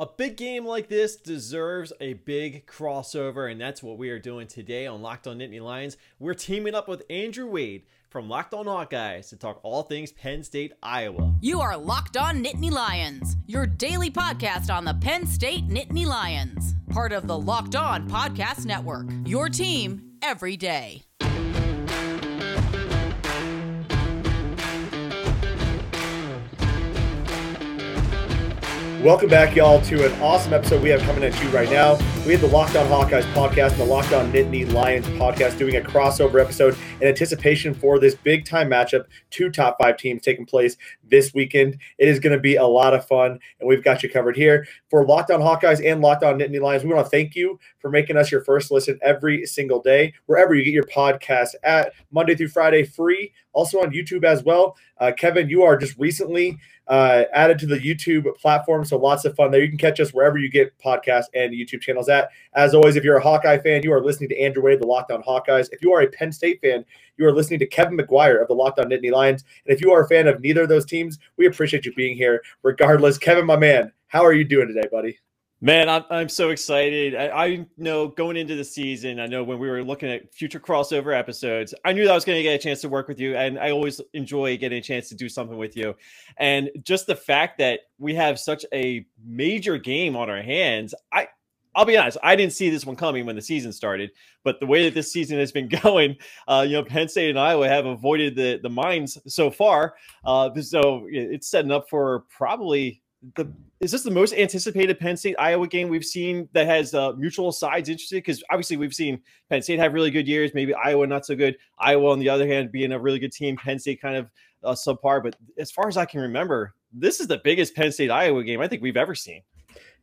A big game like this deserves a big crossover, and that's what we are doing today on Locked On Nittany Lions. We're teaming up with Andrew Wade from Locked On Hawkeyes to talk all things Penn State, Iowa. You are Locked On Nittany Lions, your daily podcast on the Penn State Nittany Lions, part of the Locked On Podcast Network. Your team every day. Welcome back, y'all, to an awesome episode we have coming at you right now. We have the Locked On Hawkeyes podcast and the Locked On Nittany Lions podcast doing a crossover episode in anticipation for this big time matchup. Two top five teams taking place this weekend. It is going to be a lot of fun, and we've got you covered here. For Locked On Hawkeyes and Locked On Nittany Lions, we want to thank you for making us your first listen every single day, wherever you get your podcast at Monday through Friday, free. Also on YouTube as well. Uh, Kevin, you are just recently uh, added to the YouTube platform. So lots of fun there. You can catch us wherever you get podcasts and YouTube channels at. As always, if you're a Hawkeye fan, you are listening to Andrew Wade, the Locked On Hawkeyes. If you are a Penn State fan, you are listening to Kevin McGuire of the Locked On Nittany Lions. And if you are a fan of neither of those teams, we appreciate you being here. Regardless, Kevin, my man, how are you doing today, buddy? Man, I'm, I'm so excited. I, I, know going into the season, I know when we were looking at future crossover episodes, I knew that I was going to get a chance to work with you. And I always enjoy getting a chance to do something with you. And just the fact that we have such a major game on our hands, I, I'll be honest, I didn't see this one coming when the season started, but the way that this season has been going, uh, you know, Penn State and Iowa have avoided the the mines so far. Uh, so it's setting up for probably the is this the most anticipated Penn State Iowa game we've seen that has uh, mutual sides interested? Because obviously we've seen Penn State have really good years, maybe Iowa not so good. Iowa, on the other hand, being a really good team, Penn State kind of uh, subpar. But as far as I can remember, this is the biggest Penn State Iowa game I think we've ever seen.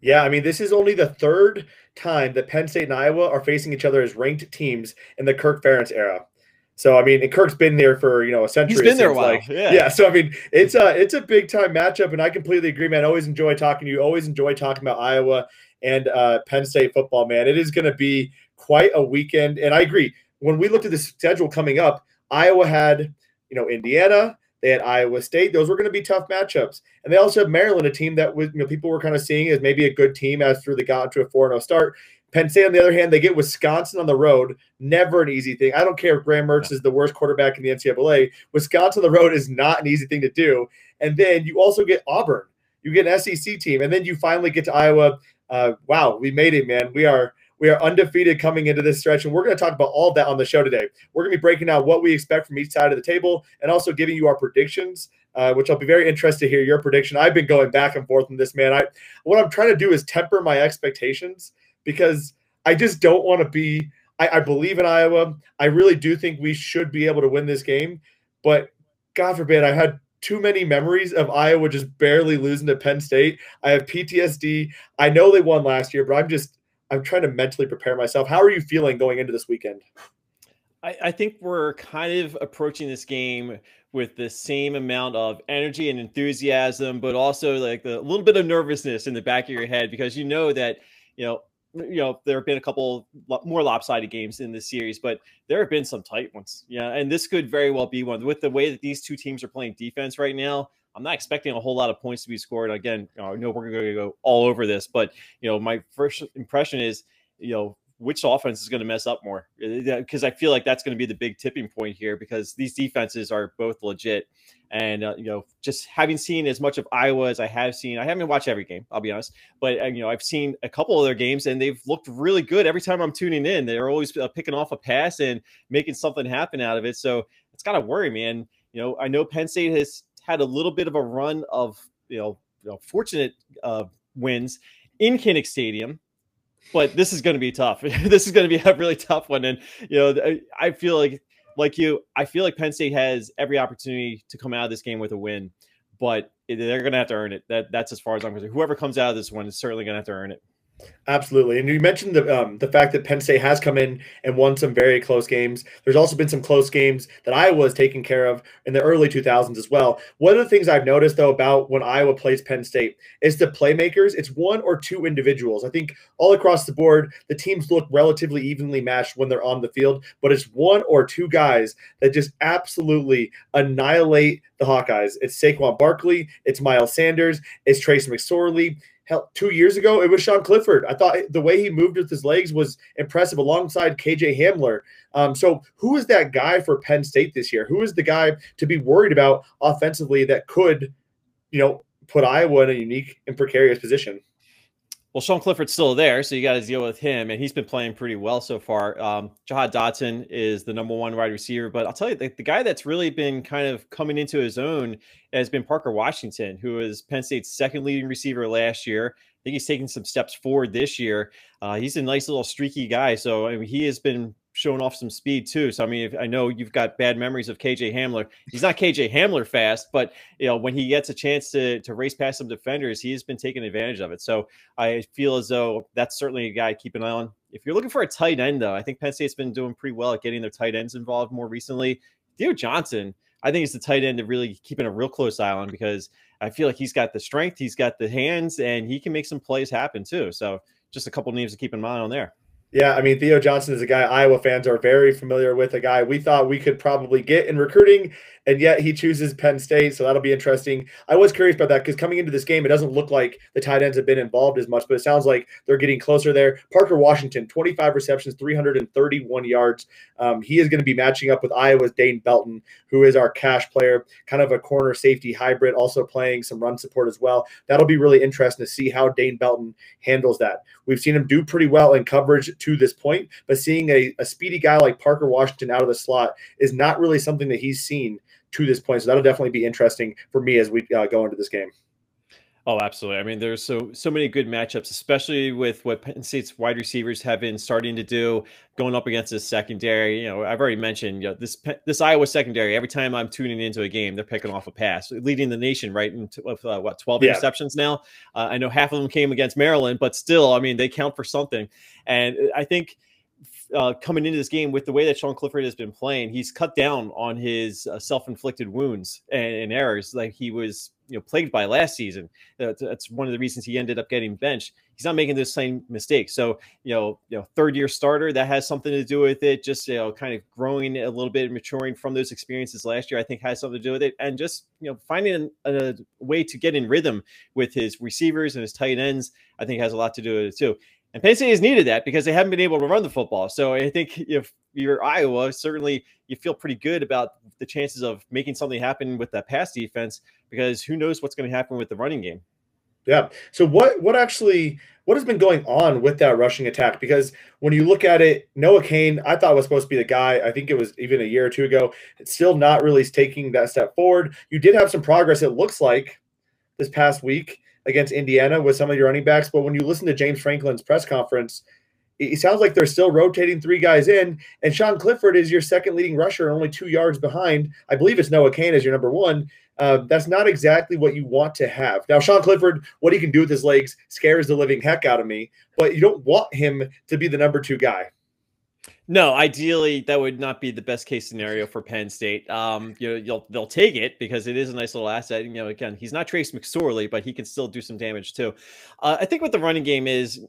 Yeah, I mean, this is only the third time that Penn State and Iowa are facing each other as ranked teams in the Kirk Ferentz era. So I mean, and Kirk's been there for you know a century. He's been there a while. Like. Yeah. yeah. So I mean, it's a it's a big time matchup, and I completely agree, man. I always enjoy talking to you. Always enjoy talking about Iowa and uh, Penn State football, man. It is going to be quite a weekend, and I agree. When we looked at the schedule coming up, Iowa had you know Indiana, they had Iowa State. Those were going to be tough matchups, and they also have Maryland, a team that was you know people were kind of seeing as maybe a good team as through the got to a four zero start. Penn State, on the other hand, they get Wisconsin on the road. Never an easy thing. I don't care if Graham Mertz is the worst quarterback in the NCAA. Wisconsin on the road is not an easy thing to do. And then you also get Auburn. You get an SEC team, and then you finally get to Iowa. Uh, wow, we made it, man. We are we are undefeated coming into this stretch, and we're going to talk about all that on the show today. We're going to be breaking down what we expect from each side of the table, and also giving you our predictions uh, which I'll be very interested to hear your prediction. I've been going back and forth on this, man. I what I'm trying to do is temper my expectations because I just don't want to be. I, I believe in Iowa. I really do think we should be able to win this game, but God forbid, I had too many memories of Iowa just barely losing to Penn State. I have PTSD. I know they won last year, but I'm just I'm trying to mentally prepare myself. How are you feeling going into this weekend? I, I think we're kind of approaching this game with the same amount of energy and enthusiasm, but also like a little bit of nervousness in the back of your head because you know that you know you know there have been a couple more lopsided games in this series, but there have been some tight ones. Yeah, and this could very well be one with the way that these two teams are playing defense right now. I'm not expecting a whole lot of points to be scored. Again, I know we're going to go all over this, but you know, my first impression is, you know, which offense is going to mess up more because I feel like that's going to be the big tipping point here because these defenses are both legit. And uh, you know, just having seen as much of Iowa as I have seen, I haven't watched every game, I'll be honest, but uh, you know, I've seen a couple of their games and they've looked really good every time I'm tuning in. They're always uh, picking off a pass and making something happen out of it. So it's got to worry me. And you know, I know Penn State has had a little bit of a run of you know, you know fortunate uh, wins in Kinnick Stadium but this is going to be tough. this is going to be a really tough one. And, you know, I feel like, like you, I feel like Penn State has every opportunity to come out of this game with a win, but they're going to have to earn it. That That's as far as I'm concerned. Whoever comes out of this one is certainly going to have to earn it. Absolutely, and you mentioned the um, the fact that Penn State has come in and won some very close games. There's also been some close games that Iowa has taken care of in the early 2000s as well. One of the things I've noticed though about when Iowa plays Penn State is the playmakers. It's one or two individuals. I think all across the board, the teams look relatively evenly matched when they're on the field, but it's one or two guys that just absolutely annihilate the Hawkeyes. It's Saquon Barkley, it's Miles Sanders, it's Trace McSorley Hell, two years ago, it was Sean Clifford. I thought the way he moved with his legs was impressive alongside KJ Hamler. Um, so, who is that guy for Penn State this year? Who is the guy to be worried about offensively that could, you know, put Iowa in a unique and precarious position? Well, Sean Clifford's still there, so you got to deal with him, and he's been playing pretty well so far. Um, Jahan Dotson is the number one wide receiver, but I'll tell you, the, the, guy that's really been kind of coming into his own has been Parker Washington, who is Penn State's second leading receiver last year. I think he's taking some steps forward this year. Uh, he's a nice little streaky guy, so I mean, he has been showing off some speed too. So I mean, if, I know you've got bad memories of KJ Hamler. He's not KJ Hamler fast, but you know when he gets a chance to to race past some defenders, he has been taking advantage of it. So I feel as though that's certainly a guy to keep an eye on. If you're looking for a tight end, though, I think Penn State's been doing pretty well at getting their tight ends involved more recently. Theo Johnson, I think, is the tight end to really keeping a real close eye on because I feel like he's got the strength, he's got the hands, and he can make some plays happen too. So just a couple names to keep in mind on there. Yeah, I mean, Theo Johnson is a guy Iowa fans are very familiar with, a guy we thought we could probably get in recruiting and yet he chooses Penn State. So that'll be interesting. I was curious about that because coming into this game, it doesn't look like the tight ends have been involved as much, but it sounds like they're getting closer there. Parker Washington, 25 receptions, 331 yards. Um, he is going to be matching up with Iowa's Dane Belton, who is our cash player, kind of a corner safety hybrid, also playing some run support as well. That'll be really interesting to see how Dane Belton handles that. We've seen him do pretty well in coverage to this point, but seeing a, a speedy guy like Parker Washington out of the slot is not really something that he's seen to this point. So that'll definitely be interesting for me as we uh, go into this game. Oh, absolutely. I mean, there's so so many good matchups, especially with what Penn State's wide receivers have been starting to do, going up against the secondary. You know, I've already mentioned you know, this this Iowa secondary. Every time I'm tuning into a game, they're picking off a pass, leading the nation right into with uh, what 12 yeah. interceptions now. Uh, I know half of them came against Maryland, but still, I mean, they count for something. And I think uh, coming into this game with the way that Sean Clifford has been playing, he's cut down on his uh, self-inflicted wounds and, and, errors like he was, you know, plagued by last season. That's, that's, one of the reasons he ended up getting benched. He's not making those same mistakes. So, you know, you know, third-year starter that has something to do with it. Just you know, kind of growing a little bit, and maturing from those experiences last year, I think has something to do with it. And just you know, finding a, a way to get in rhythm with his receivers and his tight ends, I think has a lot to do with it too. And Penn State has needed that because they haven't been able to run the football. So I think if you're Iowa, certainly you feel pretty good about the chances of making something happen with that pass defense because who knows what's going to happen with the running game. Yeah. So what what actually what has been going on with that rushing attack? Because when you look at it, Noah Cain, I thought was supposed to be the guy. I think it was even a year or two ago. It's still not really taking that step forward. You did have some progress. It looks like this past week against Indiana with some of your running backs. But when you listen to James Franklin's press conference, it sounds like they're still rotating three guys in, and Sean Clifford is your second leading rusher, only two yards behind. I believe it's Noah Cain as your number one. Uh, that's not exactly what you want to have. Now, Sean Clifford, what he can do with his legs scares the living heck out of me, but you don't want him to be the number two guy. No, ideally that would not be the best case scenario for Penn State. Um, you know, you'll they'll take it because it is a nice little asset. You know, again, he's not Trace McSorley, but he can still do some damage too. Uh, I think what the running game is,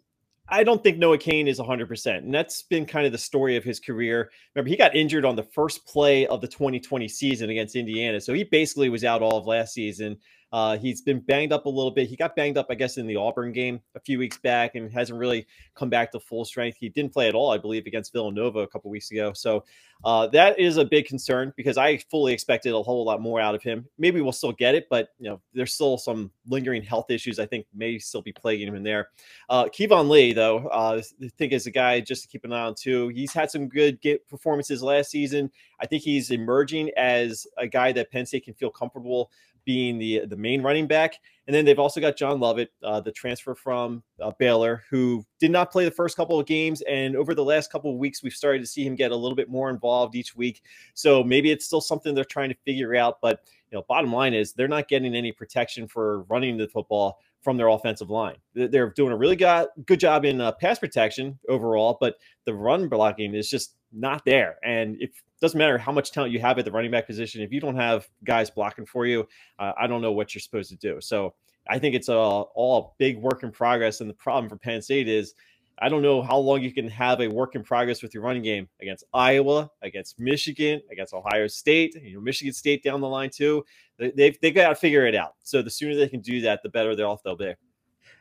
I don't think Noah Cain is 100%. And that's been kind of the story of his career. Remember, he got injured on the first play of the 2020 season against Indiana. So he basically was out all of last season. Uh, he's been banged up a little bit. He got banged up, I guess, in the Auburn game a few weeks back and hasn't really come back to full strength. He didn't play at all, I believe, against Villanova a couple weeks ago. So uh, that is a big concern because I fully expected a whole lot more out of him. Maybe we'll still get it, but you know, there's still some lingering health issues I think may still be plaguing him in there. Uh, Keyvone Lee, though, uh, I think is a guy just to keep an eye on too. He's had some good get performances last season. I think he's emerging as a guy that Penn State can feel comfortable being the the main running back. And then they've also got John Lovett, uh, the transfer from uh, Baylor, who did not play the first couple of games. And over the last couple of weeks, we've started to see him get a little bit more involved each week. So maybe it's still something they're trying to figure out. But you know, bottom line is they're not getting any protection for running the football from their offensive line. They're doing a really good, good job in uh, pass protection overall, but the run blocking is just not there. And it doesn't matter how much talent you have at the running back position, if you don't have guys blocking for you, uh, I don't know what you're supposed to do. So I think it's a, all a big work in progress. And the problem for Penn State is I don't know how long you can have a work in progress with your running game against Iowa, against Michigan, against Ohio State, you know, Michigan State down the line too. They, they've they got to figure it out. So the sooner they can do that, the better they're off they'll be.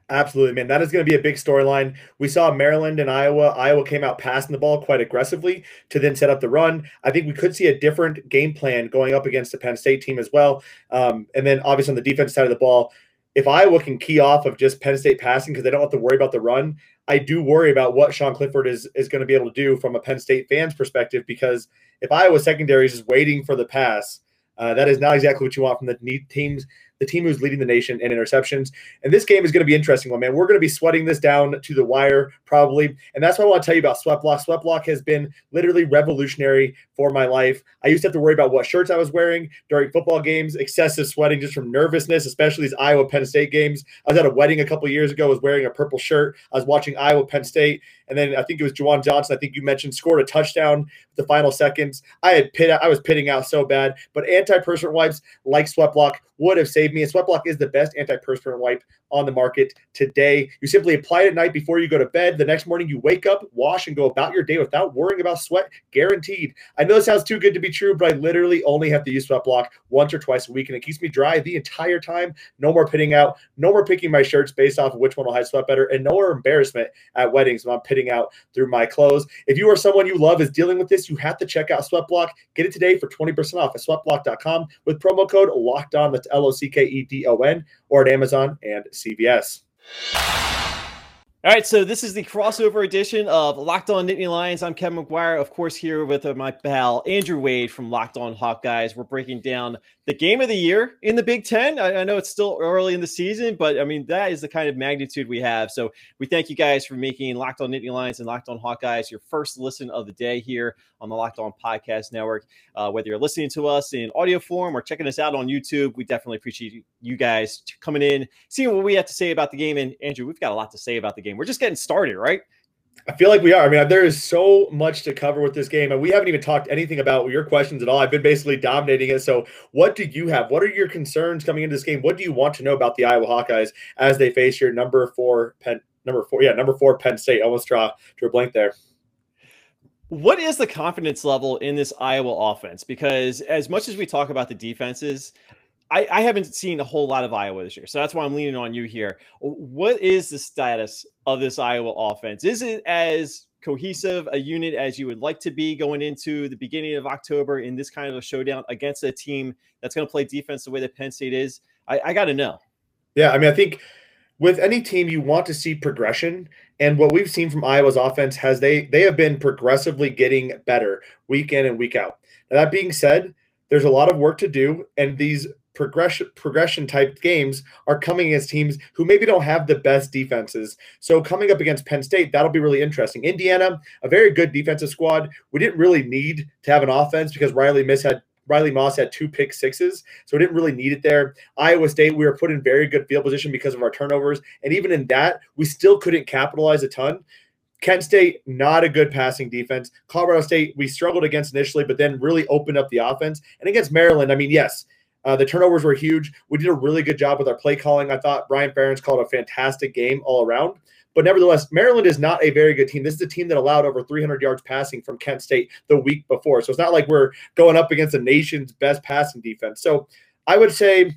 Absolutely, man. That is going to be a big storyline. We saw Maryland and Iowa. Iowa came out passing the ball quite aggressively to then set up the run. I think we could see a different game plan going up against the Penn State team as well. Um, and then obviously on the defense side of the ball, if Iowa can key off of just Penn State passing because they don't have to worry about the run, I do worry about what Sean Clifford is is going to be able to do from a Penn State fan's perspective. Because if Iowa secondary is just waiting for the pass, uh, that is not exactly what you want from the teams the team who's leading the nation in interceptions. And this game is going to be interesting one, man. We're going to be sweating this down to the wire probably. And that's why I want to tell you about Sweat Block. Sweat Block has been literally revolutionary for my life. I used to have to worry about what shirts I was wearing during football games, excessive sweating just from nervousness, especially these Iowa Penn State games. I was at a wedding a couple years ago, I was wearing a purple shirt. I was watching Iowa Penn State. And then I think it was Juwan Johnson. I think you mentioned scored a touchdown the final seconds. I had pit, I was pitting out so bad, but anti-perspirant wipes like Sweat Block would have saved me. And Sweat Block is the best antiperspirant wipe on the market today. You simply apply it at night before you go to bed. The next morning, you wake up, wash, and go about your day without worrying about sweat. Guaranteed. I know it sounds too good to be true, but I literally only have to use Sweat Block once or twice a week, and it keeps me dry the entire time. No more pitting out. No more picking my shirts based off of which one will hide sweat better, and no more embarrassment at weddings when I'm out through my clothes. If you are someone you love is dealing with this, you have to check out Sweatblock. Get it today for 20% off at sweatblock.com with promo code locked on. That's L O C K E D O N or at Amazon and CVS. All right, so this is the crossover edition of Locked On Nittany Lions. I'm Kevin McGuire, of course, here with uh, my pal Andrew Wade from Locked On Hawkeyes. We're breaking down the game of the year in the Big Ten. I, I, know it's still early in the season, but I mean, that is the kind of magnitude we have. So we thank you guys for making Locked On Nittany Lions and Locked On Hawkeyes your first listen of the day here on the Locked On Podcast Network. Uh, whether you're listening to us in audio form or checking us out on YouTube, we definitely appreciate you guys coming in, seeing what we have to say about the game. And Andrew, we've got a lot to say about the game. We're just getting started, right? I feel like we are. I mean, there is so much to cover with this game, and we haven't even talked anything about your questions at all. I've been basically dominating it. So, what do you have? What are your concerns coming into this game? What do you want to know about the Iowa Hawkeyes as they face your number four Penn, number four, yeah, number four Penn State? Almost draw drew a blank there. What is the confidence level in this Iowa offense? Because as much as we talk about the defenses, I, I, haven't seen a whole lot of Iowa this year, so that's why I'm leaning on you here. What is the status of this Iowa offense? Is it as cohesive a unit as you would like to be going into the beginning of October in this kind of a showdown against a team that's going to play defense the way that Penn State is? I, I got to know. Yeah, I mean, I think with any team you want to see progression, and what we've seen from Iowa's offense has they they have been progressively getting better week in and week out. Now, that being said, there's a lot of work to do, and these progression progression type games are coming against teams who maybe don't have the best defenses. So coming up against Penn State, that'll be really interesting. Indiana, a very good defensive squad. We didn't really need to have an offense because Riley Miss had Riley Moss had two pick sixes, so we didn't really need it there. Iowa State, we were put in very good field position because of our turnovers, and even in that, we still couldn't capitalize a ton. Kent State, not a good passing defense. Colorado State, we struggled against initially, but then really opened up the offense. And against Maryland, I mean, yes, uh, the turnovers were huge. We did a really good job with our play calling. I thought Brian Ferentz called a fantastic game all around. But nevertheless, Maryland is not a very good team. This is a team that allowed over 300 yards passing from Kent State the week before. So it's not like we're going up against the nation's best passing defense. So I would say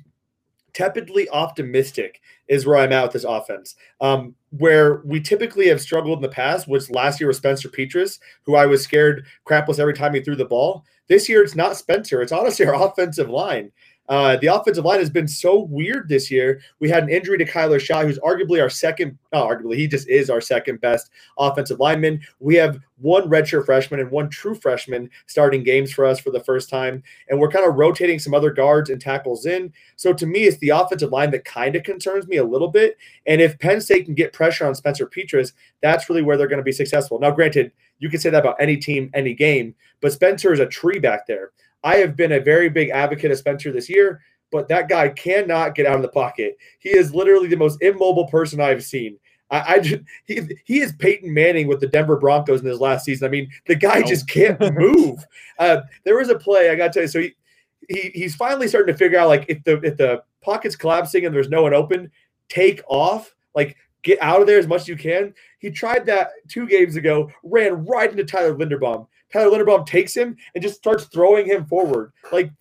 tepidly optimistic is where I'm at with this offense. Um, where we typically have struggled in the past was last year with Spencer Petras, who I was scared crapless every time he threw the ball. This year, it's not Spencer. It's honestly our offensive line. Uh, the offensive line has been so weird this year. We had an injury to Kyler Schott, who's arguably our second, not arguably, he just is our second best offensive lineman. We have one redshirt freshman and one true freshman starting games for us for the first time. And we're kind of rotating some other guards and tackles in. So to me, it's the offensive line that kind of concerns me a little bit. And if Penn State can get pressure on Spencer Petras, that's really where they're going to be successful. Now, granted, you can say that about any team, any game, but Spencer is a tree back there. I have been a very big advocate of Spencer this year, but that guy cannot get out of the pocket. He is literally the most immobile person I've seen. I, I just he he is Peyton Manning with the Denver Broncos in his last season. I mean, the guy just can't move. Uh, there was a play I got to tell you. So he, he he's finally starting to figure out like if the if the pocket's collapsing and there's no one open, take off. Like get out of there as much as you can. He tried that two games ago, ran right into Tyler Linderbaum. Tyler Linderbaum takes him and just starts throwing him forward. Like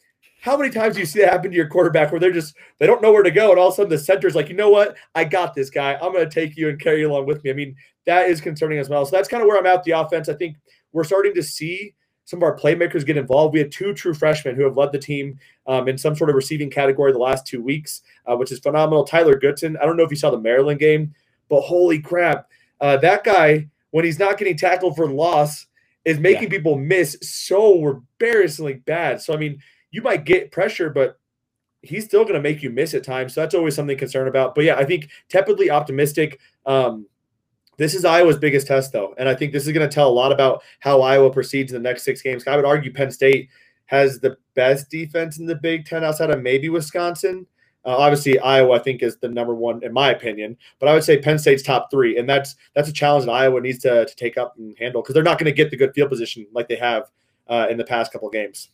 how many times do you see that happen to your quarterback where they're just they don't know where to go and all of a sudden the center's like, you know what? I got this guy. I'm going to take you and carry you along with me. I mean, that is concerning as well. So that's kind of where I'm at the offense. I think we're starting to see some of our playmakers get involved. We had two true freshmen who have led the team um, in some sort of receiving category the last two weeks, uh, which is phenomenal. Tyler Goodson. I don't know if you saw the Maryland game, but holy crap, uh, that guy when he's not getting tackled for loss is making yeah. people miss so embarrassingly bad. So I mean you might get pressure, but he's still going to make you miss at times. So that's always something to concern about. But yeah, I think tepidly optimistic. Um, this is Iowa's biggest test, though. And I think this is going to tell a lot about how Iowa proceeds in the next six games. I would argue Penn State has the best defense in the Big Ten outside of maybe Wisconsin. Uh, obviously, Iowa, I think, is the number one in my opinion. But I would say Penn State's top three, and that's that's a challenge that Iowa needs to, to take up and handle because they're not going to get the good field position like they have uh, in the past couple games.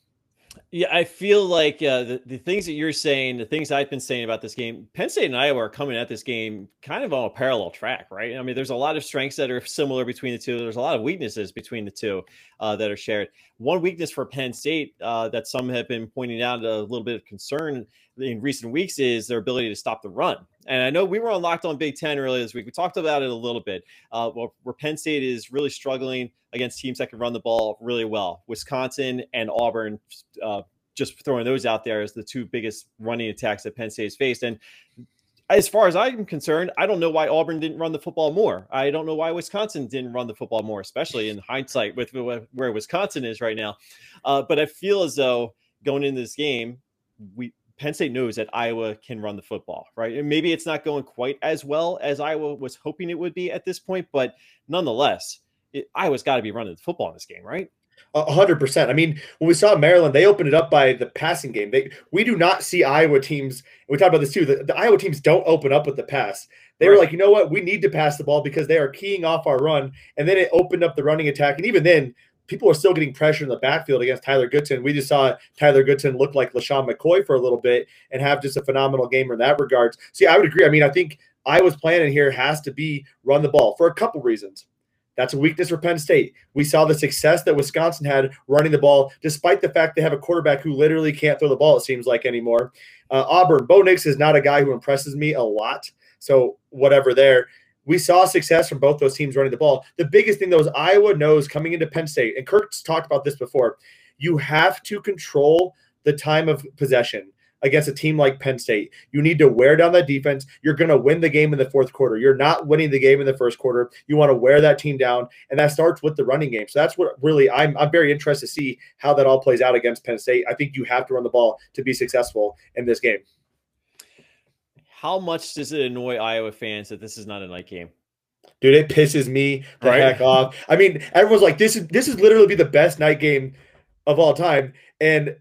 Yeah, I feel like uh, the, the things that you're saying, the things I've been saying about this game, Penn State and Iowa are coming at this game kind of on a parallel track, right? I mean, there's a lot of strengths that are similar between the two. There's a lot of weaknesses between the two uh, that are shared. One weakness for Penn State uh, that some have been pointing out a little bit of concern in recent weeks is their ability to stop the run. And I know we were on Locked On Big Ten earlier this week. We talked about it a little bit. Uh, where Penn State is really struggling against teams that can run the ball really well. Wisconsin and Auburn, uh, just throwing those out there as the two biggest running attacks that Penn State has faced. And as far as I'm concerned, I don't know why Auburn didn't run the football more. I don't know why Wisconsin didn't run the football more, especially in hindsight with where Wisconsin is right now. Uh, but I feel as though going into this game, we Penn State knows that Iowa can run the football, right? And maybe it's not going quite as well as Iowa was hoping it would be at this point, but nonetheless, it, Iowa's got to be running the football in this game, right? hundred percent. I mean, when we saw Maryland, they opened it up by the passing game. They we do not see Iowa teams. We talked about this too. The, the Iowa teams don't open up with the pass. They right. were like, you know what, we need to pass the ball because they are keying off our run, and then it opened up the running attack. And even then, people are still getting pressure in the backfield against Tyler Goodson. We just saw Tyler Goodson look like LeSean McCoy for a little bit and have just a phenomenal game in that regards. See, I would agree. I mean, I think Iowa's plan in here has to be run the ball for a couple reasons. That's a weakness for Penn State. We saw the success that Wisconsin had running the ball, despite the fact they have a quarterback who literally can't throw the ball, it seems like anymore. Uh, Auburn, Bo Nix is not a guy who impresses me a lot. So, whatever there. We saw success from both those teams running the ball. The biggest thing, though, is Iowa knows coming into Penn State, and Kirk's talked about this before, you have to control the time of possession against a team like Penn State. You need to wear down that defense. You're going to win the game in the fourth quarter. You're not winning the game in the first quarter. You want to wear that team down, and that starts with the running game. So that's what really I'm I'm very interested to see how that all plays out against Penn State. I think you have to run the ball to be successful in this game. How much does it annoy Iowa fans that this is not a night game? Dude, it pisses me the right? heck off. I mean, everyone's like, this is this is literally be the best night game of all time. And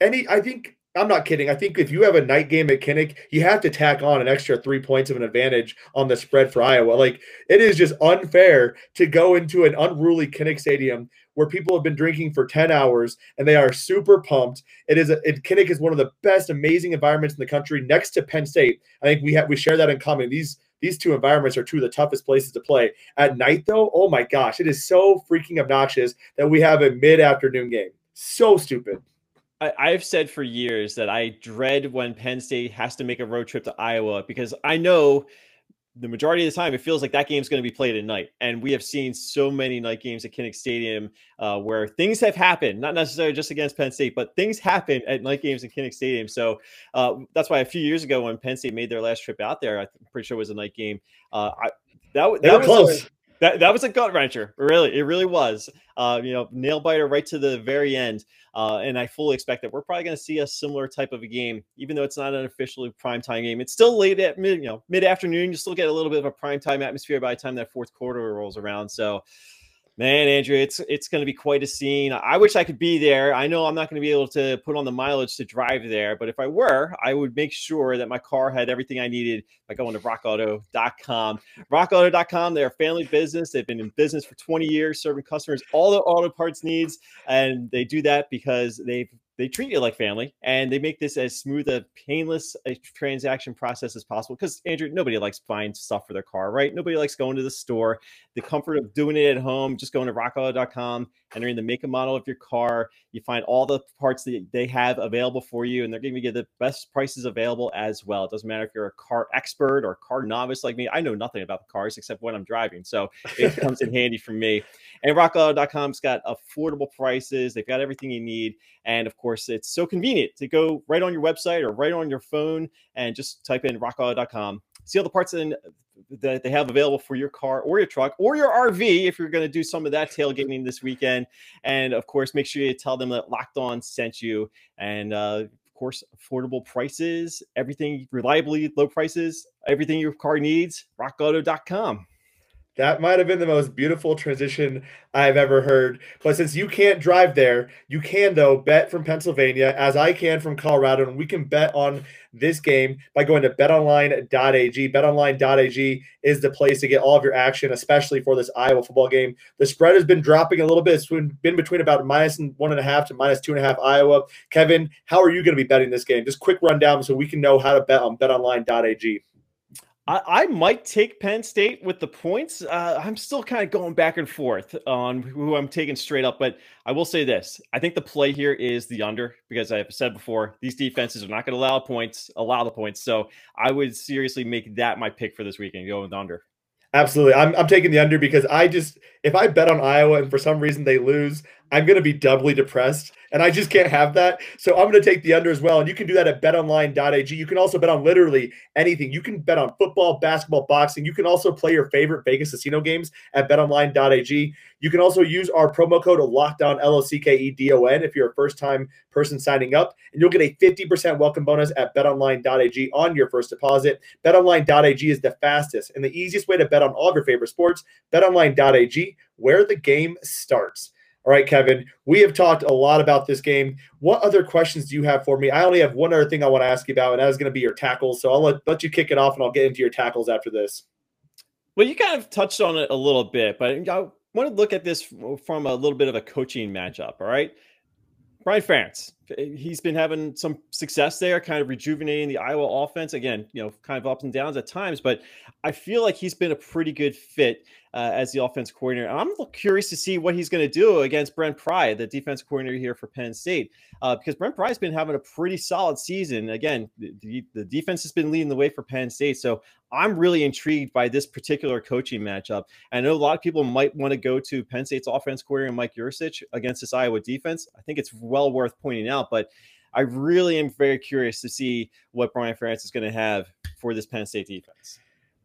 any I think I'm not kidding. I think if you have a night game at Kinnick, you have to tack on an extra three points of an advantage on the spread for Iowa. Like it is just unfair to go into an unruly Kinnick Stadium where people have been drinking for 10 hours and they are super pumped. It is a, it, Kinnick is one of the best, amazing environments in the country next to Penn State. I think we have we share that in common. These these two environments are two of the toughest places to play. At night, though, oh my gosh, it is so freaking obnoxious that we have a mid-afternoon game. So stupid. I, have said for years that I dread when Penn State has to make a road trip to Iowa because I know the majority of the time it feels like that game is going to be played at night. And we have seen so many night games at Kinnick Stadium uh, where things have happened, not necessarily just against Penn State, but things happen at night games in Kinnick Stadium. So uh, that's why a few years ago when Penn State made their last trip out there, I'm pretty sure it was a night game. Uh, I, that, that was close. That, that was a gut wrencher. Really, it really was. Uh, you know, nail biter right to the very end. Uh, and I fully expect that we're probably going to see a similar type of a game, even though it's not an officially prime time game. It's still late at mid, you know, mid afternoon. You still get a little bit of a prime time atmosphere by the time that fourth quarter rolls around. So Man, Andrew, it's it's going to be quite a scene. I wish I could be there. I know I'm not going to be able to put on the mileage to drive there, but if I were, I would make sure that my car had everything I needed by going to rockauto.com. Rockauto.com, they're a family business. They've been in business for 20 years, serving customers all their auto parts needs, and they do that because they've they treat you like family and they make this as smooth a painless a transaction process as possible because andrew nobody likes buying stuff for their car right nobody likes going to the store the comfort of doing it at home, just going to rockauto.com, entering the make and model of your car. You find all the parts that they have available for you, and they're going giving you the best prices available as well. It doesn't matter if you're a car expert or a car novice like me. I know nothing about the cars except when I'm driving, so it comes in handy for me. And rockauto.com's got affordable prices. They've got everything you need, and of course, it's so convenient to go right on your website or right on your phone and just type in rockauto.com see all the parts in, that they have available for your car or your truck or your RV if you're going to do some of that tailgating this weekend. And of course, make sure you tell them that Locked On sent you. And uh, of course, affordable prices, everything reliably low prices, everything your car needs. RockAuto.com. That might have been the most beautiful transition I've ever heard. But since you can't drive there, you can, though, bet from Pennsylvania, as I can from Colorado. And we can bet on this game by going to betonline.ag. Betonline.ag is the place to get all of your action, especially for this Iowa football game. The spread has been dropping a little bit. It's been between about minus one and a half to minus two and a half Iowa. Kevin, how are you going to be betting this game? Just quick rundown so we can know how to bet on betonline.ag. I, I, might take Penn State with the points. Uh, I'm still kind of going back and forth on who I'm taking straight up, but I will say this: I think the play here is the under because I've said before these defenses are not going to allow points, allow the points. So I would seriously make that my pick for this weekend, go with the under. Absolutely, I'm I'm taking the under because I just if I bet on Iowa and for some reason they lose, I'm going to be doubly depressed and I just can't have that. So I'm going to take the under as well. And you can do that at betonline.ag. You can also bet on literally anything. You can bet on football, basketball, boxing. You can also play your favorite Vegas casino games at betonline.ag. You can also use our promo code LOCKDOWN, L O C K E D O N, if you're a first time person signing up. And you'll get a 50% welcome bonus at betonline.ag on your first deposit. Betonline.ag is the fastest and the easiest way to bet on all of your favorite sports. Betonline.ag, where the game starts. All right, Kevin, we have talked a lot about this game. What other questions do you have for me? I only have one other thing I want to ask you about, and that is going to be your tackles. So I'll let, let you kick it off and I'll get into your tackles after this. Well, you kind of touched on it a little bit, but I want to look at this from a little bit of a coaching matchup. All right. Brian Ferentz, he's been having some success there, kind of rejuvenating the Iowa offense. Again, you know, kind of ups and downs at times, but I feel like he's been a pretty good fit uh, as the offense coordinator. I'm curious to see what he's going to do against Brent Pry, the defense coordinator here for Penn State, uh, because Brent Pry's been having a pretty solid season. Again, the, the defense has been leading the way for Penn State, so I'm really intrigued by this particular coaching matchup. I know a lot of people might want to go to Penn State's offense coordinator Mike Yurcich against this Iowa defense. I think it's well worth pointing out, but I really am very curious to see what Brian Ferentz is going to have for this Penn State defense.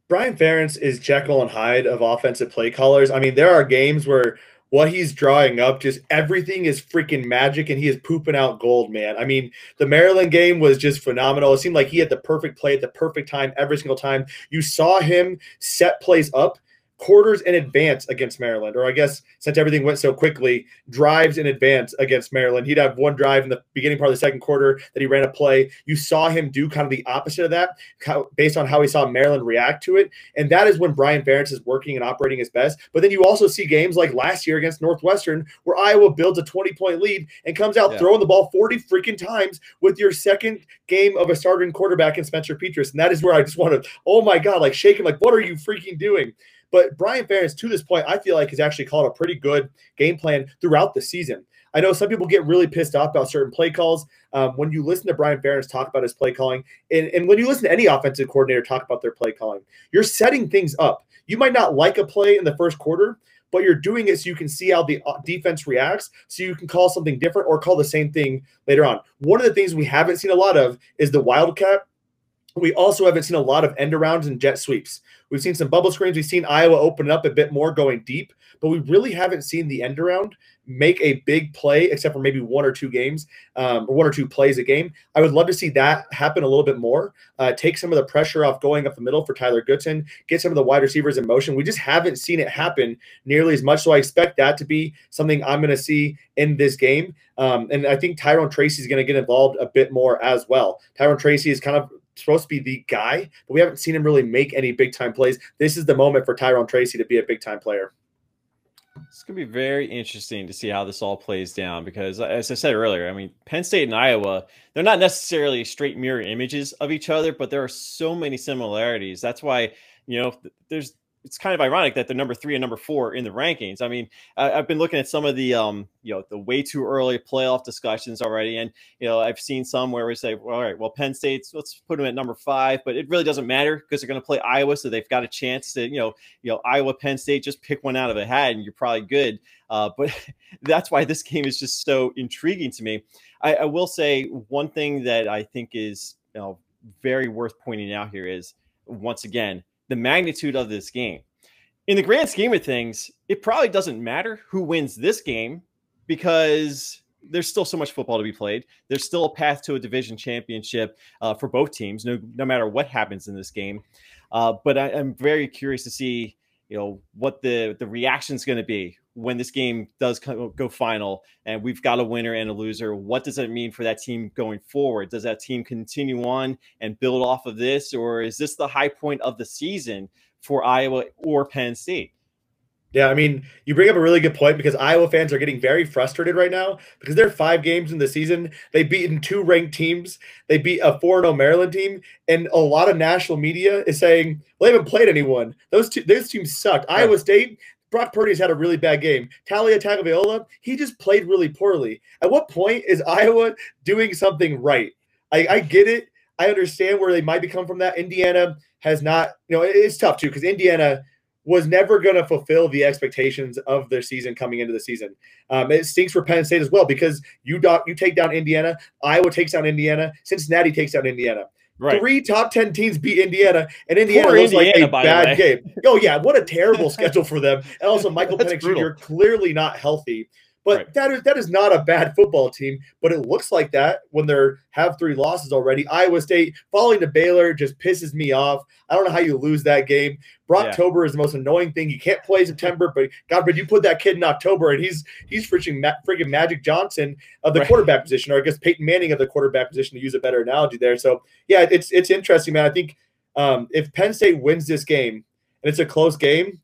Brian Ferentz is Jekyll and Hyde of offensive play callers. I mean, there are games where what he's drawing up, just everything is freaking magic, and he is pooping out gold, man. I mean, the Maryland game was just phenomenal. It seemed like he had the perfect play at the perfect time every single time. You saw him set plays up quarters in advance against Maryland, or I guess since everything went so quickly, drives in advance against Maryland. He'd have one drive in the beginning part of the second quarter that he ran a play. You saw him do kind of the opposite of that based on how he saw Maryland react to it. And that is when Brian Ferentz is working and operating his best. But then you also see games like last year against Northwestern where Iowa builds a 20 point lead and comes out yeah. throwing the ball 40 freaking times with your second game of a starting quarterback in Spencer Petras. And that is where I just want to, oh my God, like shake him, like, what are you freaking doing? But Brian Ferentz, to this point, I feel like has actually called a pretty good game plan throughout the season. I know some people get really pissed off about certain play calls. Um, when you listen to Brian Ferentz talk about his play calling, and, and when you listen to any offensive coordinator talk about their play calling, you're setting things up. You might not like a play in the first quarter, but you're doing it so you can see how the uh, defense reacts, so you can call something different or call the same thing later on. One of the things we haven't seen a lot of is the wildcat we also haven't seen a lot of end arounds and jet sweeps. We've seen some bubble screens. We've seen Iowa open up a bit more going deep, but we really haven't seen the end around make a big play, except for maybe one or two games um, or one or two plays a game. I would love to see that happen a little bit more. Uh, take some of the pressure off going up the middle for Tyler Goodson, get some of the wide receivers in motion. We just haven't seen it happen nearly as much. So I expect that to be something I'm going to see in this game. Um, and I think Tyrone Tracy is going to get involved a bit more as well. Tyrone Tracy is kind of supposed to be the guy, but we haven't seen him really make any big time plays. This is the moment for Tyrone Tracy to be a big time player. It's going to be very interesting to see how this all plays down because, as I said earlier, I mean, Penn State and Iowa, they're not necessarily straight mirror images of each other, but there are so many similarities. That's why, you know, there's it's kind of ironic that they're number three and number four in the rankings. I mean, I, have been looking at some of the, um, you know, the way too early playoff discussions already, and you know, I've seen some where we say, well, all right, well, Penn State's let's put them at number five, but it really doesn't matter because they're going to play Iowa, so they've got a chance to, you know, you know, Iowa, Penn State, just pick one out of a hat, and you're probably good. Uh, but that's why this game is just so intriguing to me. I, I will say one thing that I think is, you know, very worth pointing out here is once again the magnitude of this game. In the grand scheme of things, it probably doesn't matter who wins this game because there's still so much football to be played. There's still a path to a division championship uh, for both teams, no, no matter what happens in this game. Uh, but I, am very curious to see, you know, what the the reaction is going to be when this game does go final and we've got a winner and a loser. What does that mean for that team going forward? Does that team continue on and build off of this, or is this the high point of the season for Iowa or Penn State? Yeah, I mean, you bring up a really good point because Iowa fans are getting very frustrated right now because they're five games in the season. They've beaten two ranked teams. They beat a 4 0 Maryland team. And a lot of national media is saying, well, they haven't played anyone. Those, two, those teams sucked. Right. Iowa State, Brock Purdy's had a really bad game. Taulia Tagovailoa, he just played really poorly. At what point is Iowa doing something right? I, I get it. I understand where they might be coming from that. Indiana has not, you know, it's tough too because Indiana was never going to fulfill the expectations of their season coming into the season. Um, it stinks for Penn State as well because you do, you take down Indiana, Iowa takes down Indiana, Cincinnati takes down Indiana. Right. Three top ten teams beat Indiana, and Indiana Poor Indiana, like a bad game. Oh yeah, what a terrible schedule for them. And also, Michael Penix Jr. clearly not healthy. But right. that is that is not a bad football team, but it looks like that when they're have three losses already. Iowa State falling to Baylor just pisses me off. I don't know how you lose that game. Brocktober yeah. is the most annoying thing. You can't play September, but God, but you put that kid in October, and he's he's freaking Ma- freaking Magic Johnson of the right. quarterback position, or I guess Peyton Manning of the quarterback position to use a better analogy there. So yeah, it's it's interesting, man. I think um, if Penn State wins this game and it's a close game,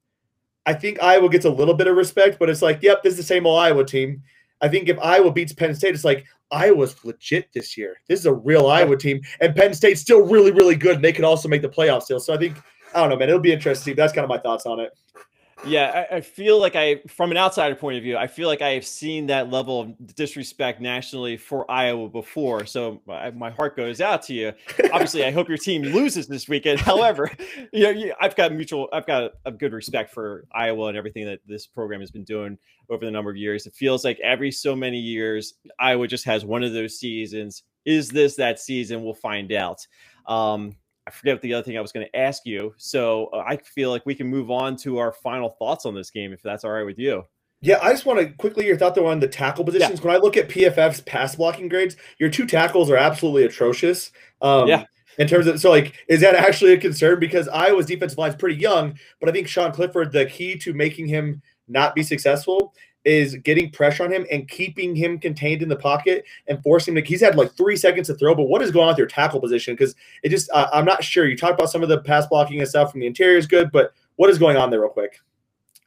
I think Iowa gets a little bit of respect, but it's like, yep, this is the same old Iowa team. I think if Iowa beats Penn State, it's like Iowa's legit this year. This is a real Iowa team, and Penn State's still really, really good, and they can also make the playoffs still. So I think I don't know, man. It'll be interesting. To see. That's kind of my thoughts on it. Yeah, I, I, feel like I, from an outsider point of view, I feel like I have seen that level of disrespect nationally for Iowa before. So my, my heart goes out to you. Obviously, I hope your team loses this weekend. However, you know, you, I've got mutual, I've got a, a, good respect for Iowa and everything that this program has been doing over the number of years. It feels like every so many years, Iowa just has one of those seasons. Is this that season? We'll find out. Um, I forget what the other thing I was going to ask you. So uh, I feel like we can move on to our final thoughts on this game, if that's all right with you. Yeah, I just want to quickly your thought though on the tackle positions. Yeah. When I look at PFF's pass blocking grades, your two tackles are absolutely atrocious. Um, yeah. In terms of so, like, is that actually a concern? Because Iowa's defensive line is pretty young, but I think Sean Clifford, the key to making him not be successful is getting pressure on him and keeping him contained in the pocket and forcing him to. He's had like three seconds to throw, but what is going on with your tackle position? Because it just, uh, I'm not sure. You talked about some of the pass blocking and stuff from the interior is good, but what is going on there, real quick?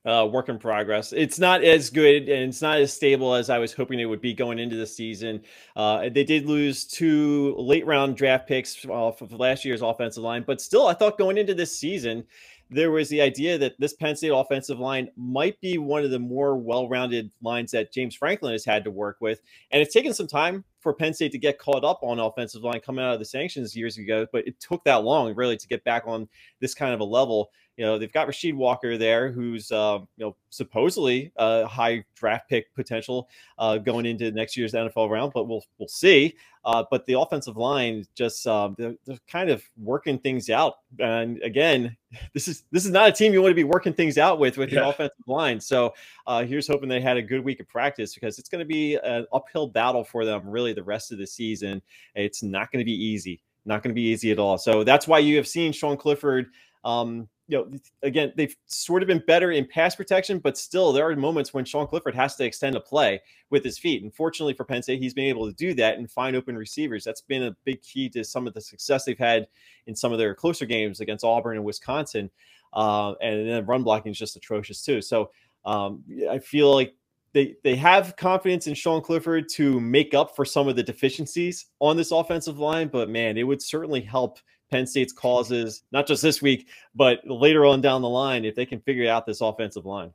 Uh, work in progress. It's not as good and it's not as stable as I was hoping it would be going into the season. Uh, they did lose two late round draft picks off of last year's offensive line, but still, I thought going into this season, there was the idea that this Penn State offensive line might be one of the more well-rounded lines that James Franklin has had to work with. And it's taken some time for Penn State to get caught up on offensive line coming out of the sanctions years ago, but it took that long really to get back on this kind of a level you know they've got Rasheed Walker there, who's uh, you know supposedly a high draft pick potential uh, going into next year's NFL round, but we'll we'll see. Uh, but the offensive line just um, they're, they're, kind of working things out, and again, this is this is not a team you want to be working things out with with yeah. the offensive line. So uh, here's hoping they had a good week of practice because it's going to be an uphill battle for them really the rest of the season. It's not going to be easy. Not going to be easy at all. So that's why you have seen Sean Clifford um, you know, again, they've sort of been better in pass protection, but still, there are moments when Sean Clifford has to extend a play with his feet. And fortunately for Penn State, he's been able to do that and find open receivers. That's been a big key to some of the success they've had in some of their closer games against Auburn and Wisconsin. Uh, and then run blocking is just atrocious too. So um, I feel like they they have confidence in Sean Clifford to make up for some of the deficiencies on this offensive line. But man, it would certainly help Penn State's causes, not just this week, but later on down the line, if they can figure out this offensive line.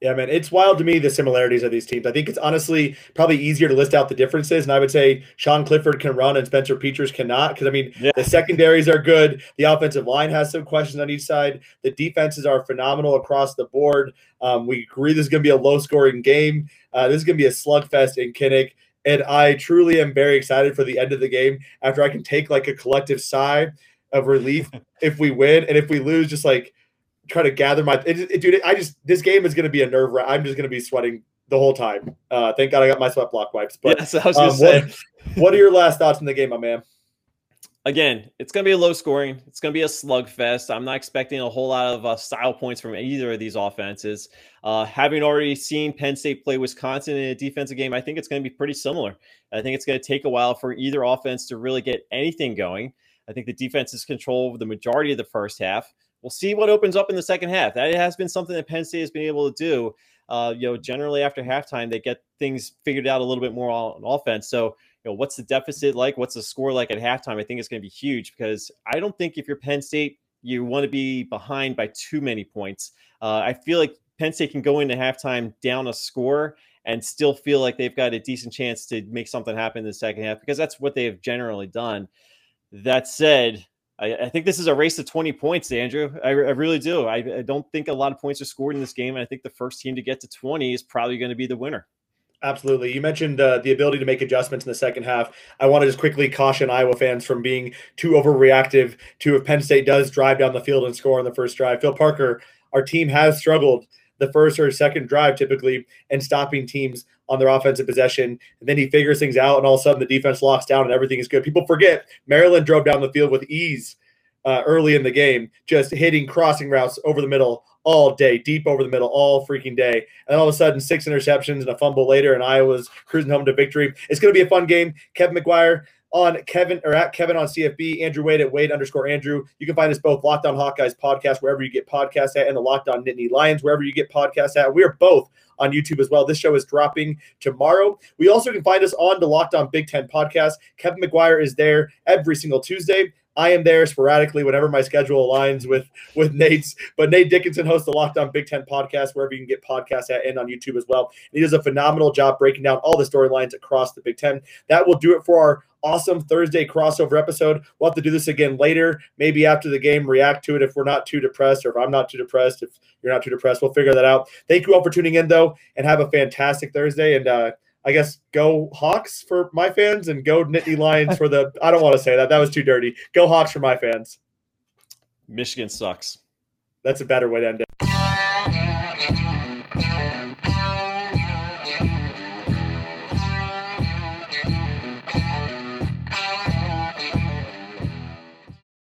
Yeah, man, it's wild to me the similarities of these teams. I think it's honestly probably easier to list out the differences, and I would say Sean Clifford can run and Spencer Petras cannot. Because I mean, yeah. the secondaries are good, the offensive line has some questions on each side, the defenses are phenomenal across the board. Um, we agree this is going to be a low scoring game. Uh, this is going to be a slugfest in Kinnick. And I truly am very excited for the end of the game after I can take like a collective sigh of relief if we win. And if we lose, just like try to gather my it, it, dude. I just this game is going to be a nerve. I'm just going to be sweating the whole time. Uh, thank God I got my sweat block wipes. But yes, um, what, what, are your last thoughts in the game, my man? Again, it's going to be a low scoring. It's going to be a slugfest. I'm not expecting a whole lot of uh, style points from either of these offenses. Uh, having already seen Penn State play Wisconsin in a defensive game, I think it's going to be pretty similar. I think it's going to take a while for either offense to really get anything going. I think the defense is control the majority of the first half we'll see what opens up in the second half. That has been something that Penn State has been able to do. Uh, you know, generally after halftime, they get things figured out a little bit more on offense. So, know, what's the deficit like? What's the score like at halftime? I think it's going to be huge because I don't think if you're Penn State, you want to be behind by too many points. Uh, I feel like Penn State can go into halftime down a score and still feel like they've got a decent chance to make something happen in the second half because that's what they have generally done. That said, I, I, think this is a race to 20 points, Andrew. I, I really do. I, I, don't think a lot of points are scored in this game. And I think the first team to get to 20 is probably going to be the winner. Absolutely. You mentioned uh, the ability to make adjustments in the second half. I want to just quickly caution Iowa fans from being too overreactive to if Penn State does drive down the field and score on the first drive. Phil Parker, our team has struggled the first or second drive typically and stopping teams on their offensive possession. And then he figures things out, and all of a sudden the defense locks down and everything is good. People forget Maryland drove down the field with ease uh, early in the game, just hitting crossing routes over the middle all day, deep over the middle all freaking day. And all of a sudden, six interceptions and a fumble later, and Iowa's cruising home to victory. It's going to be a fun game. Kevin McGuire on Kevin or at Kevin on CFB, Andrew Wade at Wade underscore Andrew. You can find us both Locked On Hawkeyes podcast wherever you get podcasts at, and the Locked On Nittany Lions wherever you get podcasts at. We are both on YouTube as well. This show is dropping tomorrow. We also can find us on the Locked On Big Ten podcast. Kevin McGuire is there every single Tuesday. I am there sporadically whenever my schedule aligns with with Nate's. But Nate Dickinson hosts the Locked On Big Ten podcast wherever you can get podcasts at and on YouTube as well. And he does a phenomenal job breaking down all the storylines across the Big Ten. That will do it for our awesome Thursday crossover episode. We'll have to do this again later, maybe after the game, react to it if we're not too depressed or if I'm not too depressed. If you're not too depressed, we'll figure that out. Thank you all for tuning in, though, and have a fantastic Thursday. And uh, I guess go Hawks for my fans and go Nittany Lions for the. I don't want to say that. That was too dirty. Go Hawks for my fans. Michigan sucks. That's a better way to end it.